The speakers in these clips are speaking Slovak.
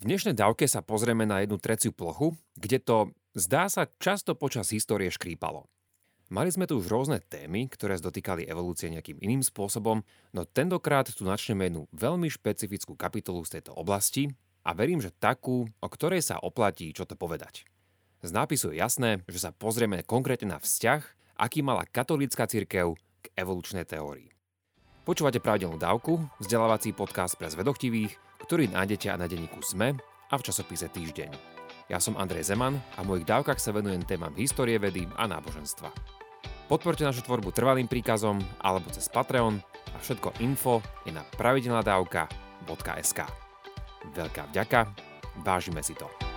V dnešnej dávke sa pozrieme na jednu treciu plochu, kde to zdá sa často počas histórie škrípalo. Mali sme tu už rôzne témy, ktoré dotýkali evolúcie nejakým iným spôsobom, no tentokrát tu načneme jednu veľmi špecifickú kapitolu z tejto oblasti a verím, že takú, o ktorej sa oplatí čo to povedať. Z nápisu je jasné, že sa pozrieme konkrétne na vzťah, aký mala katolícka cirkev k evolučnej teórii. Počúvate pravidelnú dávku, vzdelávací podcast pre zvedochtivých, ktorý nájdete na denníku SME a v časopise Týždeň. Ja som Andrej Zeman a v mojich dávkach sa venujem témam histórie vedy a náboženstva. Podporte našu tvorbu trvalým príkazom alebo cez Patreon a všetko info je na pravidelnadavka.sk. Veľká vďaka, vážime si to.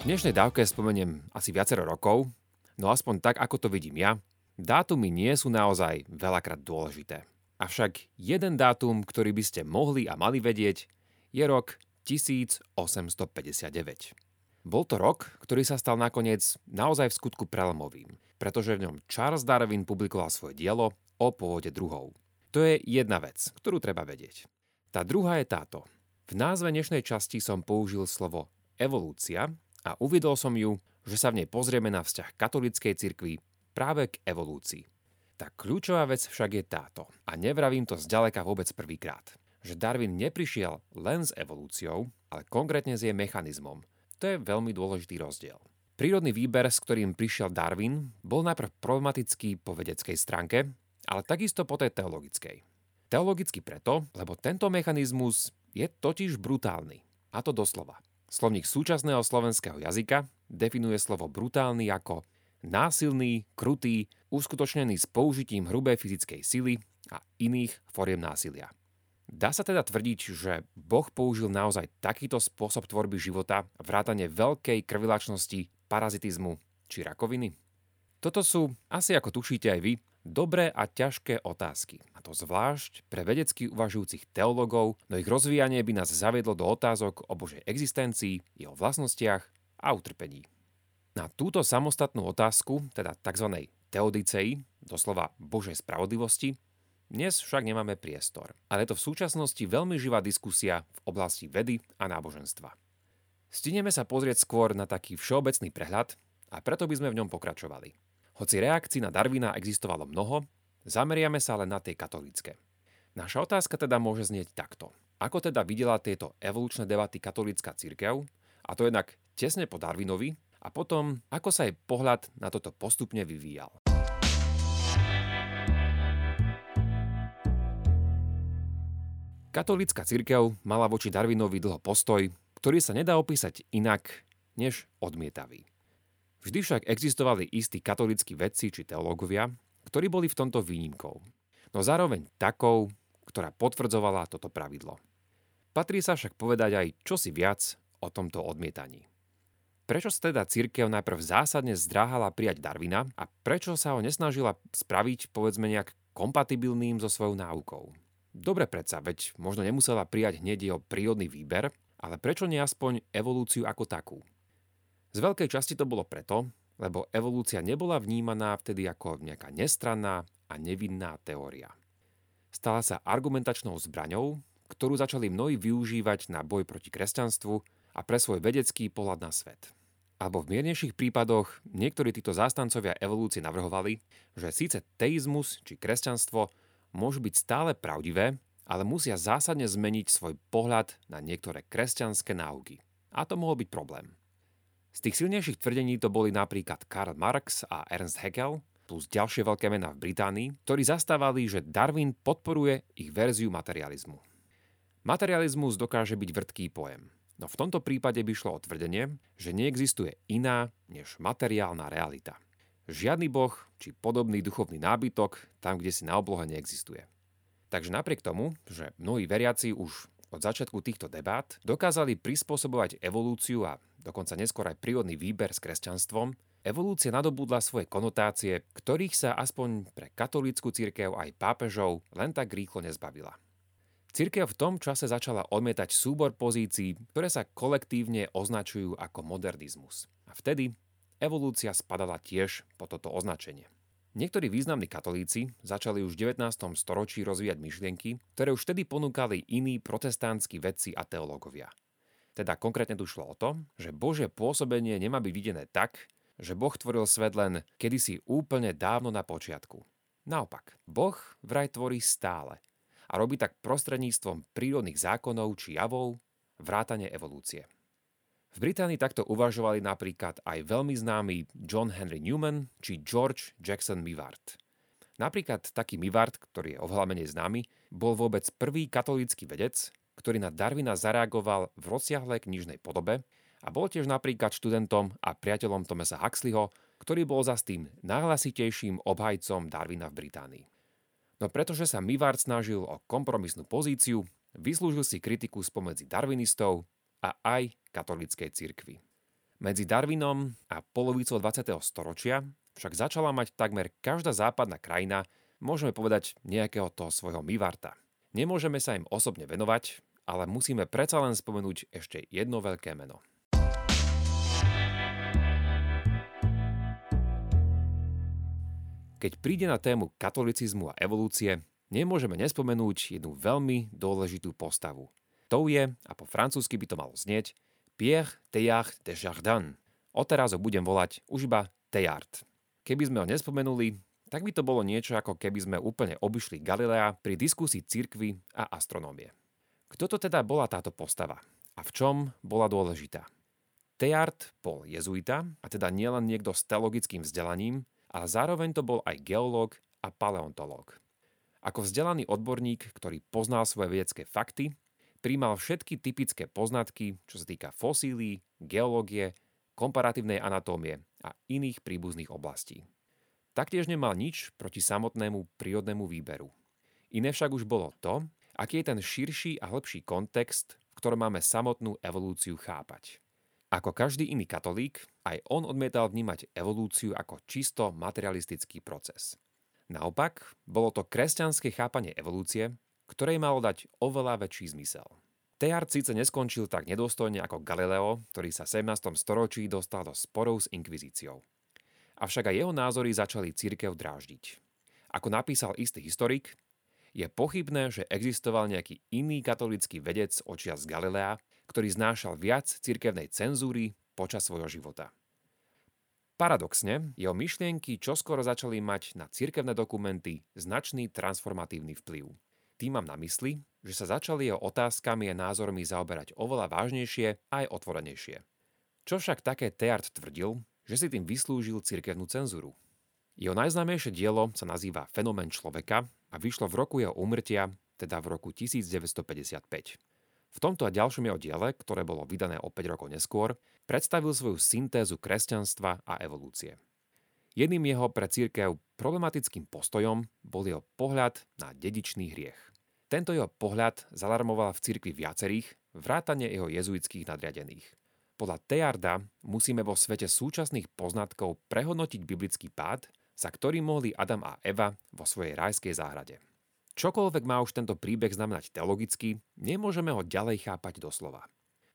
V dnešnej dávke spomeniem asi viacero rokov, no aspoň tak, ako to vidím ja, dátumy nie sú naozaj veľakrát dôležité. Avšak jeden dátum, ktorý by ste mohli a mali vedieť, je rok 1859. Bol to rok, ktorý sa stal nakoniec naozaj v skutku prelomovým, pretože v ňom Charles Darwin publikoval svoje dielo o pôvode druhov. To je jedna vec, ktorú treba vedieť. Tá druhá je táto. V názve dnešnej časti som použil slovo evolúcia, a uvidol som ju, že sa v nej pozrieme na vzťah katolíckej cirkvi práve k evolúcii. Tá kľúčová vec však je táto, a nevravím to zďaleka vôbec prvýkrát, že Darwin neprišiel len s evolúciou, ale konkrétne s jej mechanizmom. To je veľmi dôležitý rozdiel. Prírodný výber, s ktorým prišiel Darwin, bol najprv problematický po vedeckej stránke, ale takisto po tej teologickej. Teologicky preto, lebo tento mechanizmus je totiž brutálny. A to doslova. Slovník súčasného slovenského jazyka definuje slovo brutálny ako násilný, krutý, uskutočnený s použitím hrubej fyzickej sily a iných foriem násilia. Dá sa teda tvrdiť, že Boh použil naozaj takýto spôsob tvorby života, vrátane veľkej krvilačnosti, parazitizmu či rakoviny? Toto sú, asi ako tušíte aj vy, dobré a ťažké otázky. A to zvlášť pre vedecky uvažujúcich teologov, no ich rozvíjanie by nás zaviedlo do otázok o Božej existencii, jeho vlastnostiach a utrpení. Na túto samostatnú otázku, teda tzv. teodicei, doslova Božej spravodlivosti, dnes však nemáme priestor, ale je to v súčasnosti veľmi živá diskusia v oblasti vedy a náboženstva. Stineme sa pozrieť skôr na taký všeobecný prehľad a preto by sme v ňom pokračovali. Hoci reakcií na Darwina existovalo mnoho, zameriame sa len na tie katolícke. Naša otázka teda môže znieť takto. Ako teda videla tieto evolučné debaty katolícka církev, a to jednak tesne po Darwinovi, a potom, ako sa jej pohľad na toto postupne vyvíjal. Katolícka církev mala voči Darwinovi dlho postoj, ktorý sa nedá opísať inak než odmietavý. Vždy však existovali istí katolíckí vedci či teológovia, ktorí boli v tomto výnimkou, no zároveň takou, ktorá potvrdzovala toto pravidlo. Patrí sa však povedať aj čosi viac o tomto odmietaní. Prečo sa teda církev najprv zásadne zdráhala prijať Darwina a prečo sa ho nesnažila spraviť povedzme nejak kompatibilným so svojou náukou? Dobre predsa, veď možno nemusela prijať hneď jeho prírodný výber, ale prečo nie aspoň evolúciu ako takú? Z veľkej časti to bolo preto, lebo evolúcia nebola vnímaná vtedy ako nejaká nestranná a nevinná teória. Stala sa argumentačnou zbraňou, ktorú začali mnohí využívať na boj proti kresťanstvu a pre svoj vedecký pohľad na svet. Alebo v miernejších prípadoch niektorí títo zástancovia evolúcie navrhovali, že síce teizmus či kresťanstvo môžu byť stále pravdivé, ale musia zásadne zmeniť svoj pohľad na niektoré kresťanské náuky. A to mohol byť problém. Z tých silnejších tvrdení to boli napríklad Karl Marx a Ernst Haeckel, plus ďalšie veľké mená v Británii, ktorí zastávali, že Darwin podporuje ich verziu materializmu. Materializmus dokáže byť vrtký pojem, no v tomto prípade by šlo o tvrdenie, že neexistuje iná než materiálna realita. Žiadny boh či podobný duchovný nábytok tam, kde si na oblohe neexistuje. Takže napriek tomu, že mnohí veriaci už od začiatku týchto debát dokázali prispôsobovať evolúciu a dokonca neskôr aj prírodný výber s kresťanstvom, evolúcia nadobudla svoje konotácie, ktorých sa aspoň pre katolícku církev aj pápežov len tak rýchlo nezbavila. Cirkev v tom čase začala odmietať súbor pozícií, ktoré sa kolektívne označujú ako modernizmus. A vtedy evolúcia spadala tiež po toto označenie. Niektorí významní katolíci začali už v 19. storočí rozvíjať myšlienky, ktoré už vtedy ponúkali iní protestantskí vedci a teológovia. Teda konkrétne tu šlo o to, že Božie pôsobenie nemá byť videné tak, že Boh tvoril svet len kedysi úplne dávno na počiatku. Naopak, Boh vraj tvorí stále – a robí tak prostredníctvom prírodných zákonov či javov, vrátane evolúcie. V Británii takto uvažovali napríklad aj veľmi známy John Henry Newman či George Jackson Mivart. Napríklad taký Mivart, ktorý je oveľa menej známy, bol vôbec prvý katolícky vedec, ktorý na Darwina zareagoval v rozsiahlej knižnej podobe a bol tiež napríklad študentom a priateľom Thomasa Huxleyho, ktorý bol za tým najhlasitejším obhajcom Darwina v Británii. No pretože sa Mivart snažil o kompromisnú pozíciu, vyslúžil si kritiku spomedzi darwinistov a aj katolíckej cirkvi. Medzi Darwinom a polovicou 20. storočia však začala mať takmer každá západná krajina, môžeme povedať, nejakého toho svojho Mivarta. Nemôžeme sa im osobne venovať, ale musíme predsa len spomenúť ešte jedno veľké meno. Keď príde na tému katolicizmu a evolúcie, nemôžeme nespomenúť jednu veľmi dôležitú postavu. To je, a po francúzsky by to malo znieť, Pierre Teilhard de Chardin. Odteraz ho budem volať už iba Teilhard. Keby sme ho nespomenuli, tak by to bolo niečo ako keby sme úplne obišli Galilea pri diskusii cirkvy a astronómie. Kto to teda bola táto postava? A v čom bola dôležitá? Teilhard bol jezuita, a teda nielen niekto s teologickým vzdelaním, ale zároveň to bol aj geológ a paleontológ. Ako vzdelaný odborník, ktorý poznal svoje vedecké fakty, príjmal všetky typické poznatky, čo sa týka fosílií, geológie, komparatívnej anatómie a iných príbuzných oblastí. Taktiež nemal nič proti samotnému prírodnému výberu. Iné však už bolo to, aký je ten širší a hĺbší kontext, v ktorom máme samotnú evolúciu chápať. Ako každý iný katolík, aj on odmietal vnímať evolúciu ako čisto materialistický proces. Naopak, bolo to kresťanské chápanie evolúcie, ktorej malo dať oveľa väčší zmysel. Tejar síce neskončil tak nedôstojne ako Galileo, ktorý sa v 17. storočí dostal do sporov s inkvizíciou. Avšak aj jeho názory začali církev dráždiť. Ako napísal istý historik, je pochybné, že existoval nejaký iný katolický vedec očias Galilea, ktorý znášal viac cirkevnej cenzúry počas svojho života. Paradoxne, jeho myšlienky čoskoro začali mať na cirkevné dokumenty značný transformatívny vplyv. Tým mám na mysli, že sa začali jeho otázkami a názormi zaoberať oveľa vážnejšie a aj otvorenejšie. Čo však také Teart tvrdil, že si tým vyslúžil cirkevnú cenzúru. Jeho najznámejšie dielo sa nazýva Fenomén človeka a vyšlo v roku jeho úmrtia, teda v roku 1955. V tomto a ďalšom jeho diele, ktoré bolo vydané o 5 rokov neskôr, predstavil svoju syntézu kresťanstva a evolúcie. Jedným jeho pre církev problematickým postojom bol jeho pohľad na dedičný hriech. Tento jeho pohľad zalarmoval v cirkvi viacerých, vrátane jeho jezuitských nadriadených. Podľa Tejarda musíme vo svete súčasných poznatkov prehodnotiť biblický pád, za ktorý mohli Adam a Eva vo svojej rajskej záhrade. Čokoľvek má už tento príbeh znamenať teologicky, nemôžeme ho ďalej chápať doslova.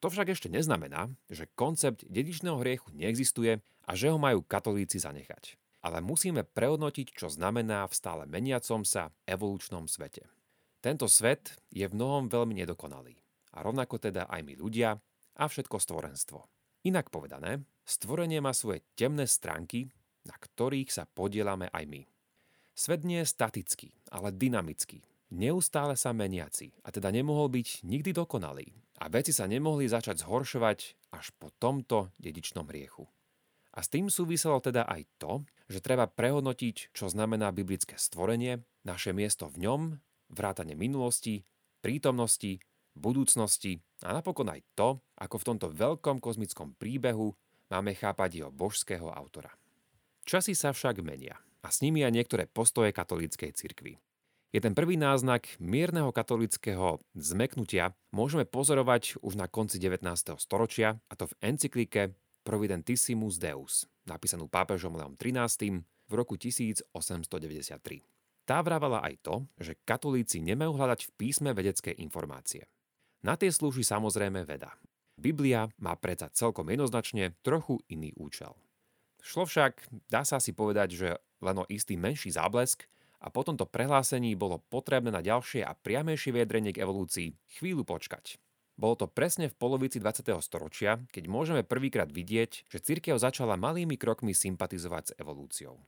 To však ešte neznamená, že koncept dedičného hriechu neexistuje a že ho majú katolíci zanechať. Ale musíme prehodnotiť, čo znamená v stále meniacom sa evolučnom svete. Tento svet je v mnohom veľmi nedokonalý. A rovnako teda aj my ľudia a všetko stvorenstvo. Inak povedané, stvorenie má svoje temné stránky, na ktorých sa podielame aj my. Svet nie je statický, ale dynamický, neustále sa meniaci a teda nemohol byť nikdy dokonalý. A veci sa nemohli začať zhoršovať až po tomto dedičnom hriechu. A s tým súviselo teda aj to, že treba prehodnotiť, čo znamená biblické stvorenie, naše miesto v ňom, vrátane minulosti, prítomnosti, budúcnosti a napokon aj to, ako v tomto veľkom kozmickom príbehu máme chápať jeho božského autora. Časy sa však menia a s nimi aj niektoré postoje katolíckej cirkvi. Je ten prvý náznak mierneho katolického zmeknutia môžeme pozorovať už na konci 19. storočia, a to v encyklike Providentissimus Deus, napísanú pápežom Leom XIII v roku 1893. Tá vravala aj to, že katolíci nemajú hľadať v písme vedecké informácie. Na tie slúži samozrejme veda. Biblia má predsa celkom jednoznačne trochu iný účel. Šlo však, dá sa si povedať, že len o istý menší záblesk a po tomto prehlásení bolo potrebné na ďalšie a priamejšie vyjadrenie k evolúcii chvíľu počkať. Bolo to presne v polovici 20. storočia, keď môžeme prvýkrát vidieť, že cirkev začala malými krokmi sympatizovať s evolúciou.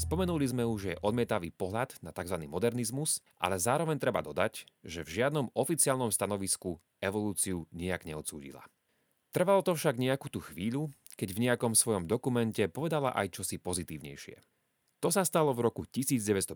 Spomenuli sme už, že je odmietavý pohľad na tzv. modernizmus, ale zároveň treba dodať, že v žiadnom oficiálnom stanovisku evolúciu nejak neodsúdila. Trvalo to však nejakú tú chvíľu, keď v nejakom svojom dokumente povedala aj čosi pozitívnejšie. To sa stalo v roku 1950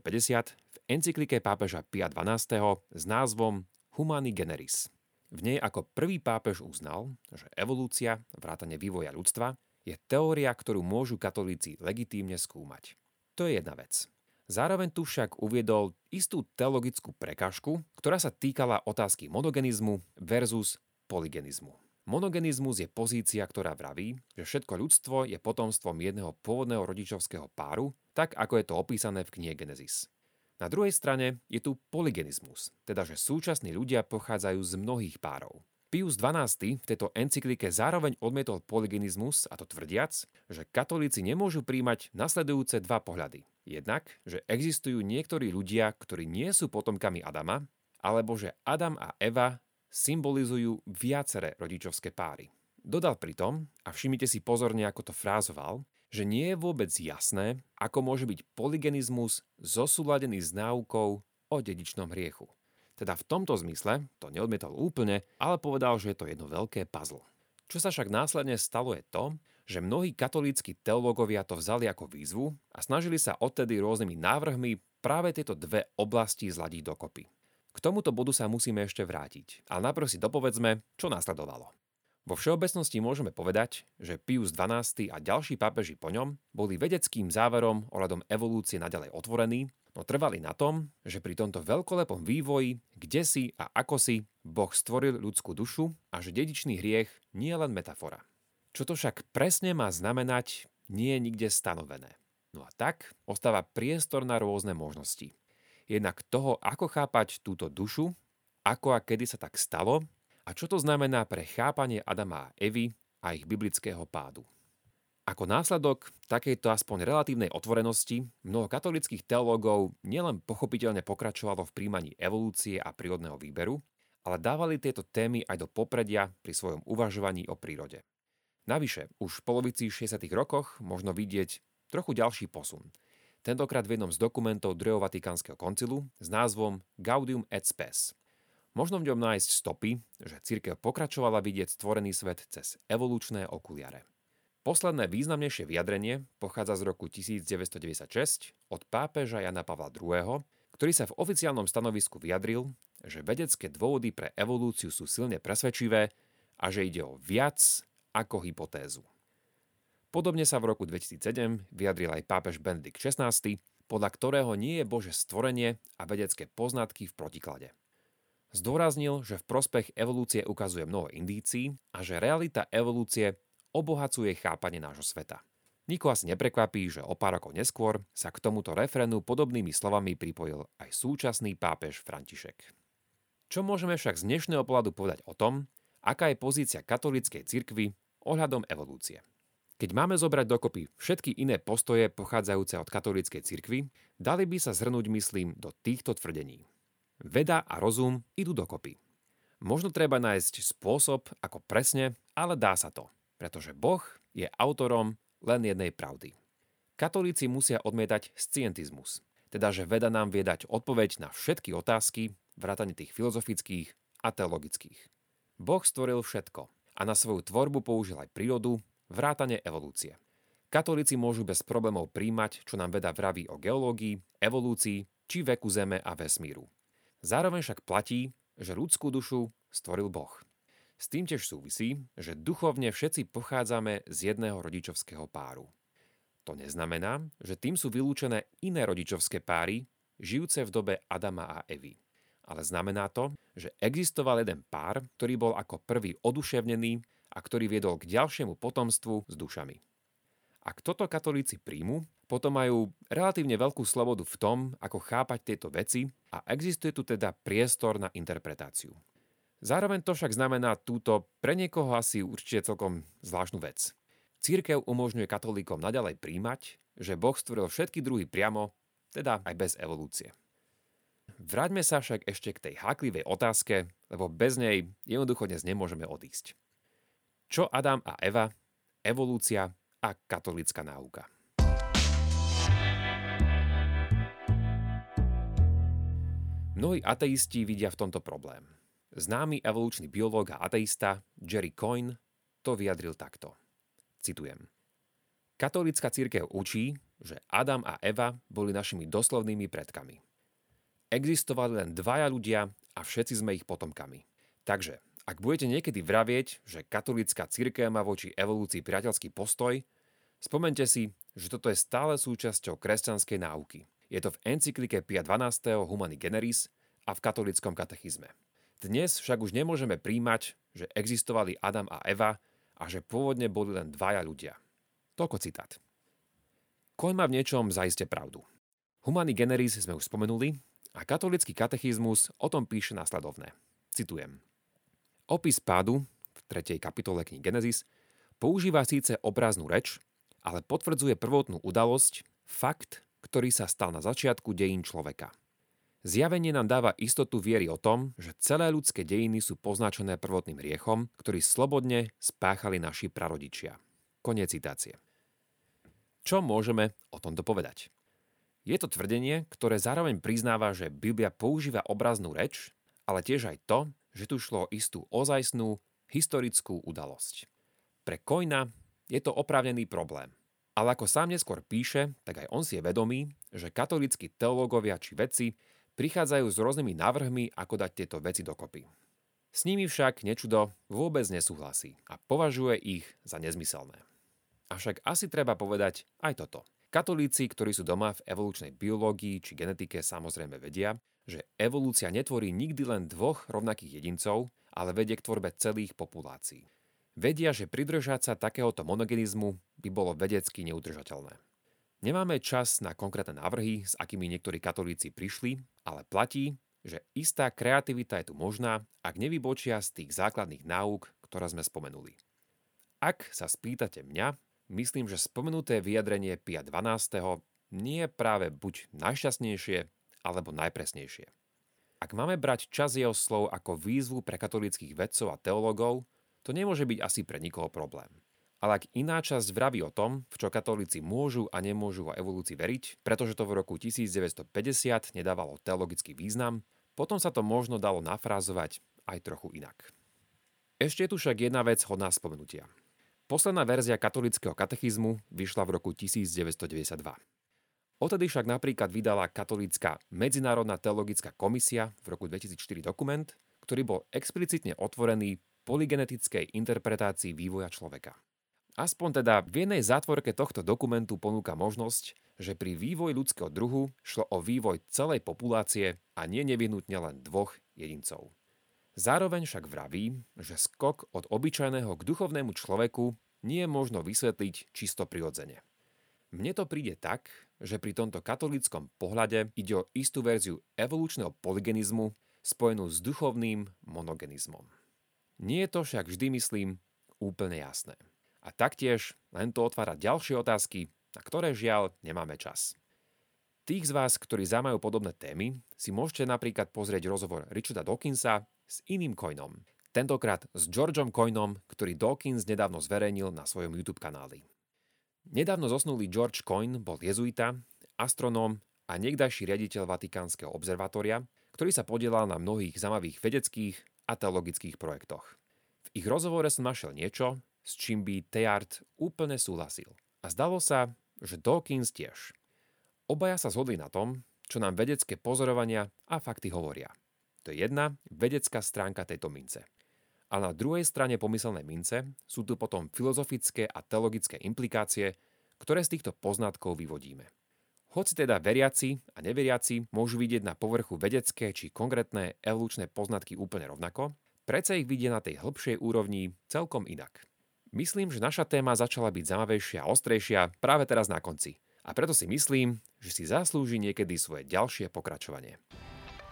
v encyklike pápeža Pia XII s názvom Humani Generis. V nej ako prvý pápež uznal, že evolúcia, vrátane vývoja ľudstva, je teória, ktorú môžu katolíci legitímne skúmať. To je jedna vec. Zároveň tu však uviedol istú teologickú prekažku, ktorá sa týkala otázky monogenizmu versus polygenizmu. Monogenizmus je pozícia, ktorá vraví, že všetko ľudstvo je potomstvom jedného pôvodného rodičovského páru, tak ako je to opísané v knihe Genesis. Na druhej strane je tu polygenizmus, teda že súčasní ľudia pochádzajú z mnohých párov. Pius XII v tejto encyklike zároveň odmietol polygenizmus a to tvrdiac, že katolíci nemôžu príjmať nasledujúce dva pohľady. Jednak, že existujú niektorí ľudia, ktorí nie sú potomkami Adama, alebo že Adam a Eva symbolizujú viaceré rodičovské páry. Dodal pritom, a všimnite si pozorne, ako to frázoval, že nie je vôbec jasné, ako môže byť polygenizmus zosúladený s náukou o dedičnom hriechu. Teda v tomto zmysle to neodmietal úplne, ale povedal, že je to jedno veľké puzzle. Čo sa však následne stalo je to, že mnohí katolíckí teológovia to vzali ako výzvu a snažili sa odtedy rôznymi návrhmi práve tieto dve oblasti zladiť dokopy. K tomuto bodu sa musíme ešte vrátiť, ale najprv si dopovedzme, čo následovalo. Vo všeobecnosti môžeme povedať, že Pius XII a ďalší pápeži po ňom boli vedeckým záverom ohľadom evolúcie naďalej otvorení, no trvali na tom, že pri tomto veľkolepom vývoji, kde si a ako si Boh stvoril ľudskú dušu a že dedičný hriech nie je len metafora. Čo to však presne má znamenať, nie je nikde stanovené. No a tak ostáva priestor na rôzne možnosti jednak toho, ako chápať túto dušu, ako a kedy sa tak stalo a čo to znamená pre chápanie Adama a Evy a ich biblického pádu. Ako následok takejto aspoň relatívnej otvorenosti mnoho katolických teológov nielen pochopiteľne pokračovalo v príjmaní evolúcie a prírodného výberu, ale dávali tieto témy aj do popredia pri svojom uvažovaní o prírode. Navyše, už v polovici 60. rokoch možno vidieť trochu ďalší posun – tentokrát v jednom z dokumentov druhého Vatikánskeho koncilu s názvom Gaudium et Spes. Možno v ňom nájsť stopy, že církev pokračovala vidieť stvorený svet cez evolučné okuliare. Posledné významnejšie vyjadrenie pochádza z roku 1996 od pápeža Jana Pavla II., ktorý sa v oficiálnom stanovisku vyjadril, že vedecké dôvody pre evolúciu sú silne presvedčivé a že ide o viac ako hypotézu. Podobne sa v roku 2007 vyjadril aj pápež Benedikt XVI, podľa ktorého nie je Bože stvorenie a vedecké poznatky v protiklade. Zdôraznil, že v prospech evolúcie ukazuje mnoho indícií a že realita evolúcie obohacuje chápanie nášho sveta. Niko asi neprekvapí, že o pár rokov neskôr sa k tomuto referenu podobnými slovami pripojil aj súčasný pápež František. Čo môžeme však z dnešného pohľadu povedať o tom, aká je pozícia katolíckej cirkvy ohľadom evolúcie? Keď máme zobrať dokopy všetky iné postoje pochádzajúce od katolíckej cirkvy, dali by sa zhrnúť, myslím, do týchto tvrdení. Veda a rozum idú dokopy. Možno treba nájsť spôsob, ako presne, ale dá sa to, pretože Boh je autorom len jednej pravdy. Katolíci musia odmietať scientizmus, teda že veda nám vie dať odpoveď na všetky otázky, vrátane tých filozofických a teologických. Boh stvoril všetko a na svoju tvorbu použil aj prírodu, vrátane evolúcie. Katolíci môžu bez problémov príjmať, čo nám veda vraví o geológii, evolúcii či veku Zeme a vesmíru. Zároveň však platí, že ľudskú dušu stvoril Boh. S tým tiež súvisí, že duchovne všetci pochádzame z jedného rodičovského páru. To neznamená, že tým sú vylúčené iné rodičovské páry, žijúce v dobe Adama a Evy. Ale znamená to, že existoval jeden pár, ktorý bol ako prvý oduševnený a ktorý viedol k ďalšiemu potomstvu s dušami. Ak toto katolíci príjmu, potom majú relatívne veľkú slobodu v tom, ako chápať tieto veci a existuje tu teda priestor na interpretáciu. Zároveň to však znamená túto pre niekoho asi určite celkom zvláštnu vec. Církev umožňuje katolíkom naďalej príjmať, že Boh stvoril všetky druhy priamo, teda aj bez evolúcie. Vráťme sa však ešte k tej háklivej otázke, lebo bez nej jednoducho dnes nemôžeme odísť. Čo Adam a Eva, evolúcia a katolická náuka? Mnohí ateisti vidia v tomto problém. Známy evolučný biológ a ateista Jerry Coyne to vyjadril takto. Citujem. Katolícka církev učí, že Adam a Eva boli našimi doslovnými predkami. Existovali len dvaja ľudia a všetci sme ich potomkami. Takže, ak budete niekedy vravieť, že katolícka církev má voči evolúcii priateľský postoj, spomente si, že toto je stále súčasťou kresťanskej náuky. Je to v encyklike Pia 12. Humani Generis a v katolickom katechizme. Dnes však už nemôžeme príjmať, že existovali Adam a Eva a že pôvodne boli len dvaja ľudia. Toľko citát. Koň má v niečom zaiste pravdu. Humani Generis sme už spomenuli a katolický katechizmus o tom píše následovné. Citujem. Opis pádu v 3. kapitole knihy Genesis používa síce obráznú reč, ale potvrdzuje prvotnú udalosť, fakt, ktorý sa stal na začiatku dejín človeka. Zjavenie nám dáva istotu viery o tom, že celé ľudské dejiny sú poznačené prvotným riechom, ktorý slobodne spáchali naši prarodičia. Koniec citácie. Čo môžeme o tomto povedať? Je to tvrdenie, ktoré zároveň priznáva, že Biblia používa obraznú reč, ale tiež aj to, že tu šlo istú ozajstnú historickú udalosť. Pre Kojna je to oprávnený problém – ale ako sám neskôr píše, tak aj on si je vedomý, že katolíckí teológovia či vedci prichádzajú s rôznymi návrhmi, ako dať tieto veci dokopy. S nimi však nečudo vôbec nesúhlasí a považuje ich za nezmyselné. Avšak asi treba povedať aj toto. Katolíci, ktorí sú doma v evolučnej biológii či genetike samozrejme vedia, že evolúcia netvorí nikdy len dvoch rovnakých jedincov, ale vedie k tvorbe celých populácií. Vedia, že pridržať sa takéhoto monogenizmu by bolo vedecky neudržateľné. Nemáme čas na konkrétne návrhy, s akými niektorí katolíci prišli, ale platí, že istá kreativita je tu možná, ak nevybočia z tých základných náuk, ktoré sme spomenuli. Ak sa spýtate mňa, myslím, že spomenuté vyjadrenie Pia 12. nie je práve buď najšťastnejšie, alebo najpresnejšie. Ak máme brať čas jeho slov ako výzvu pre katolických vedcov a teológov, to nemôže byť asi pre nikoho problém. Ale ak iná časť vraví o tom, v čo katolíci môžu a nemôžu o evolúcii veriť, pretože to v roku 1950 nedávalo teologický význam, potom sa to možno dalo nafrázovať aj trochu inak. Ešte je tu však jedna vec hodná spomenutia. Posledná verzia katolického katechizmu vyšla v roku 1992. Odtedy však napríklad vydala katolícka Medzinárodná teologická komisia v roku 2004 dokument, ktorý bol explicitne otvorený polygenetickej interpretácii vývoja človeka. Aspoň teda v jednej zátvorke tohto dokumentu ponúka možnosť, že pri vývoji ľudského druhu šlo o vývoj celej populácie a nie nevyhnutne len dvoch jedincov. Zároveň však vraví, že skok od obyčajného k duchovnému človeku nie je možno vysvetliť čisto prirodzene. Mne to príde tak, že pri tomto katolíckom pohľade ide o istú verziu evolučného polygenizmu spojenú s duchovným monogenizmom. Nie je to však vždy, myslím, úplne jasné. A taktiež len to otvára ďalšie otázky, na ktoré žiaľ nemáme čas. Tých z vás, ktorí zaujímajú podobné témy, si môžete napríklad pozrieť rozhovor Richarda Dawkinsa s iným coinom. Tentokrát s Georgeom Coinom, ktorý Dawkins nedávno zverejnil na svojom YouTube kanáli. Nedávno zosnulý George Coin bol jezuita, astronóm a niekdajší riaditeľ Vatikánskeho observatória, ktorý sa podielal na mnohých zaujímavých vedeckých a teologických projektoch. V ich rozhovore som našiel niečo, s čím by Teart úplne súhlasil. A zdalo sa, že Dawkins tiež. Obaja sa zhodli na tom, čo nám vedecké pozorovania a fakty hovoria. To je jedna vedecká stránka tejto mince. A na druhej strane pomyselnej mince sú tu potom filozofické a teologické implikácie, ktoré z týchto poznatkov vyvodíme. Hoci teda veriaci a neveriaci môžu vidieť na povrchu vedecké či konkrétne evolučné poznatky úplne rovnako, predsa ich vidia na tej hĺbšej úrovni celkom inak. Myslím, že naša téma začala byť zaujímavejšia a ostrejšia práve teraz na konci. A preto si myslím, že si zaslúži niekedy svoje ďalšie pokračovanie.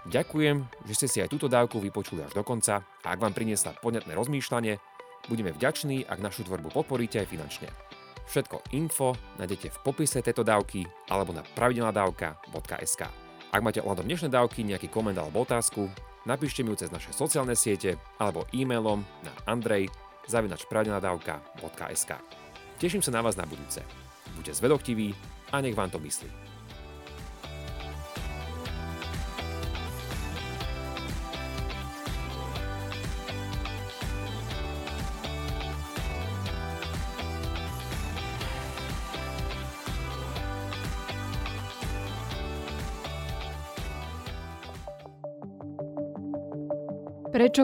Ďakujem, že ste si aj túto dávku vypočuli až do konca a ak vám priniesla podnetné rozmýšľanie, budeme vďační, ak našu tvorbu podporíte aj finančne. Všetko info nájdete v popise tejto dávky alebo na pravidelnadavka.sk. Ak máte ohľadom dnešnej dávky nejaký koment alebo otázku, napíšte mi ju cez naše sociálne siete alebo e-mailom na andrej.pravidelnadavka.sk. Teším sa na vás na budúce. Buďte zvedochtiví a nech vám to myslí.